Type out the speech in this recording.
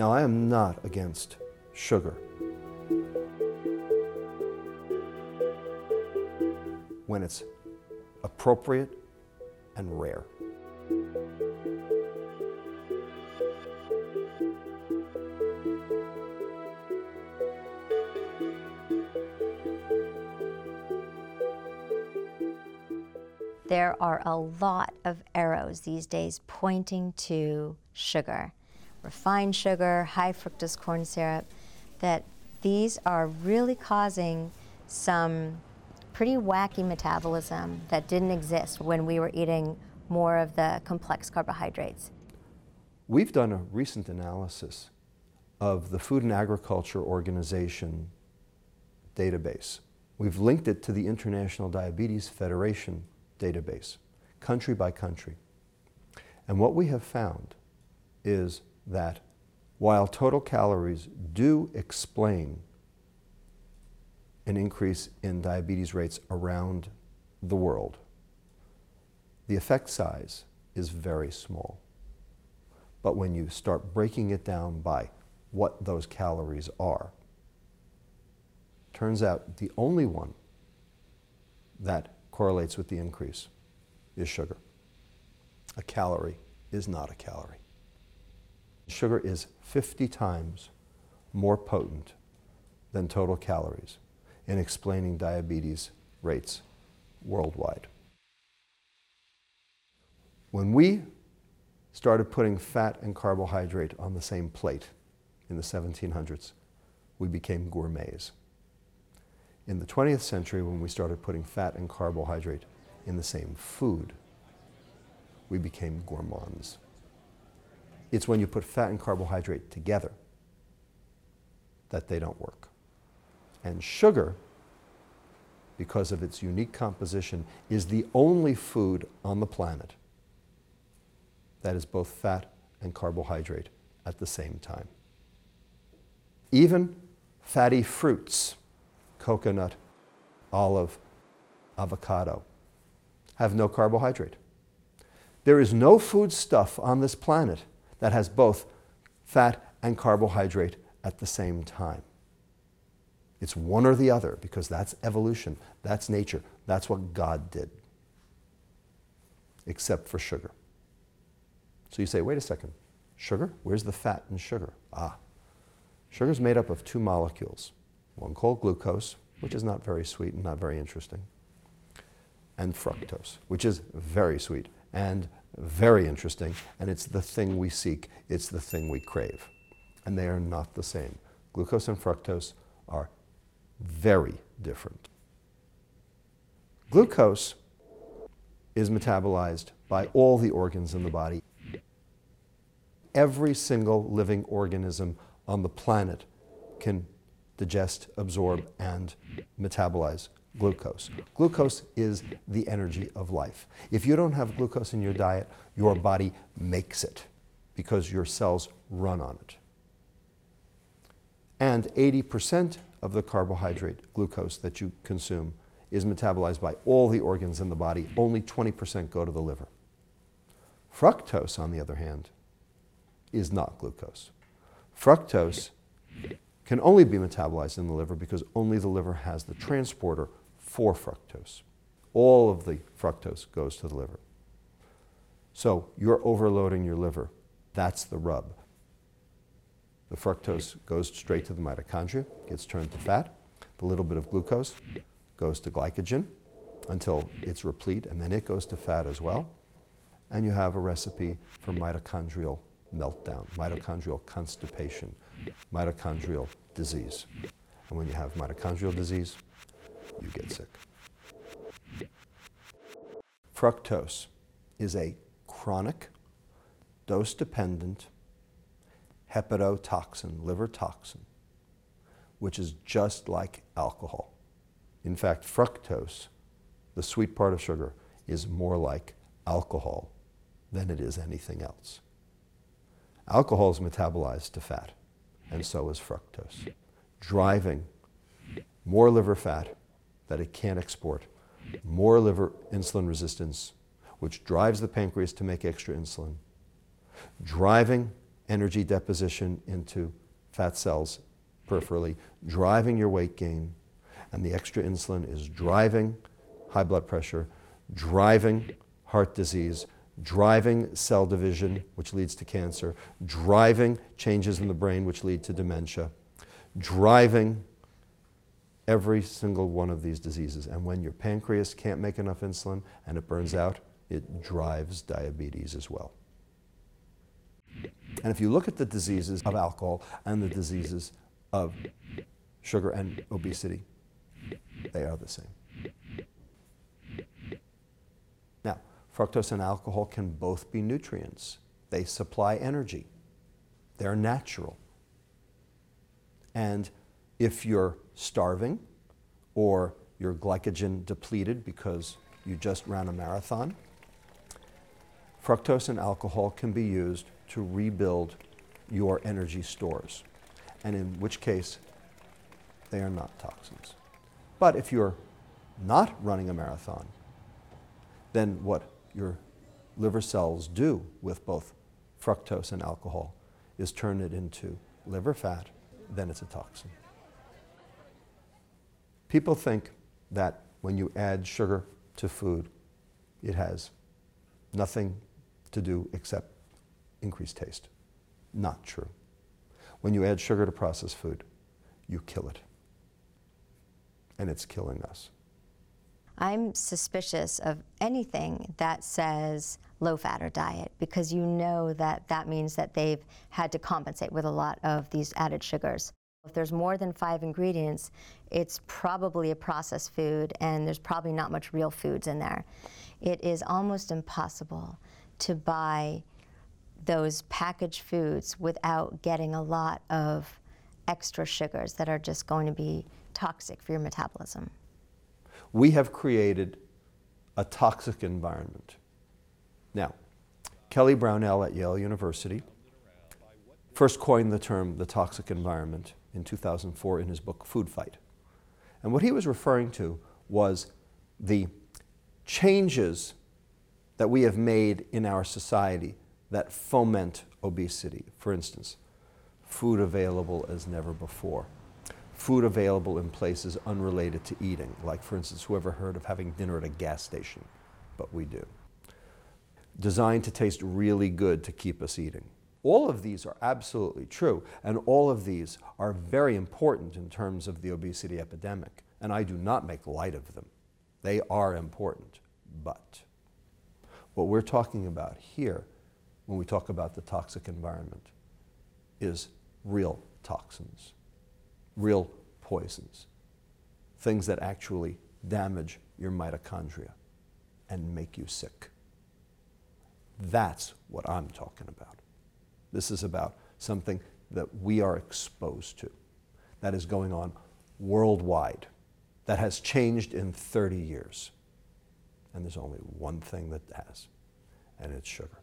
Now, I am not against sugar. When it's appropriate and rare. There are a lot of arrows these days pointing to sugar, refined sugar, high fructose corn syrup, that these are really causing some pretty wacky metabolism that didn't exist when we were eating more of the complex carbohydrates. We've done a recent analysis of the Food and Agriculture Organization database. We've linked it to the International Diabetes Federation database, country by country. And what we have found is that while total calories do explain an increase in diabetes rates around the world, the effect size is very small. But when you start breaking it down by what those calories are, turns out the only one that correlates with the increase is sugar. A calorie is not a calorie. Sugar is 50 times more potent than total calories in explaining diabetes rates worldwide. When we started putting fat and carbohydrate on the same plate in the 1700s, we became gourmets. In the 20th century, when we started putting fat and carbohydrate in the same food, we became gourmands. It's when you put fat and carbohydrate together that they don't work. And sugar, because of its unique composition, is the only food on the planet that is both fat and carbohydrate at the same time. Even fatty fruits, coconut, olive, avocado, have no carbohydrate. There is no food stuff on this planet that has both fat and carbohydrate at the same time. It's one or the other because that's evolution, that's nature, that's what God did, except for sugar. So you say, wait a second, sugar? Where's the fat in sugar? Ah, sugar is made up of two molecules, one called glucose, which is not very sweet and not very interesting, and fructose, which is very sweet and very interesting, and it's the thing we seek, it's the thing we crave. And they are not the same. Glucose and fructose are very different. Glucose is metabolized by all the organs in the body. Every single living organism on the planet can digest, absorb, and metabolize glucose. Glucose is the energy of life. If you don't have glucose in your diet, your body makes it because your cells run on it. And 80% of the carbohydrate glucose that you consume is metabolized by all the organs in the body. Only 20% go to the liver. Fructose, on the other hand, is not glucose. Fructose can only be metabolized in the liver because only the liver has the transporter for fructose. All of the fructose goes to the liver. So you're overloading your liver. That's the rub. The fructose goes straight to the mitochondria, gets turned to fat. The little bit of glucose goes to glycogen until it's replete, and then it goes to fat as well. And you have a recipe for mitochondrial meltdown, mitochondrial constipation, mitochondrial disease. And when you have mitochondrial disease, you get sick. Fructose is a chronic, dose dependent hepatotoxin, liver toxin, which is just like alcohol. In fact, fructose, the sweet part of sugar, is more like alcohol than it is anything else. Alcohol is metabolized to fat, and so is fructose, driving more liver fat that it can't export, more liver insulin resistance, which drives the pancreas to make extra insulin, driving energy deposition into fat cells peripherally, driving your weight gain, and the extra insulin is driving high blood pressure, driving heart disease, driving cell division, which leads to cancer, driving changes in the brain, which lead to dementia, driving every single one of these diseases. And when your pancreas can't make enough insulin and it burns out, it drives diabetes as well. And if you look at the diseases of alcohol and the diseases of sugar and obesity, they are the same. Now, fructose and alcohol can both be nutrients. They supply energy. They're natural. And if you're starving or you're glycogen depleted because you just ran a marathon, fructose and alcohol can be used to rebuild your energy stores, and in which case they are not toxins. But if you're not running a marathon, then what your liver cells do with both fructose and alcohol is turn it into liver fat, then it's a toxin. People think that when you add sugar to food, it has nothing to do except increase taste. Not true. When you add sugar to processed food, you kill it. And it's killing us. I'm suspicious of anything that says low fat or diet because you know that that means that they've had to compensate with a lot of these added sugars. If there's more than five ingredients, it's probably a processed food and there's probably not much real foods in there. It is almost impossible to buy those packaged foods without getting a lot of extra sugars that are just going to be toxic for your metabolism. We have created a toxic environment. Now, Kelly Brownell at Yale University first coined the term the toxic environment in 2004 in his book Food Fight. And what he was referring to was the changes that we have made in our society that foment obesity. For instance, food available as never before. Food available in places unrelated to eating, like, for instance, whoever heard of having dinner at a gas station? But we do. Designed to taste really good to keep us eating. All of these are absolutely true, and all of these are very important in terms of the obesity epidemic, and I do not make light of them. They are important, but what we're talking about here when we talk about the toxic environment is real toxins, real poisons, things that actually damage your mitochondria and make you sick. That's what I'm talking about. This is about something that we are exposed to, that is going on worldwide, that has changed in 30 years. And there's only one thing that has, and it's sugar.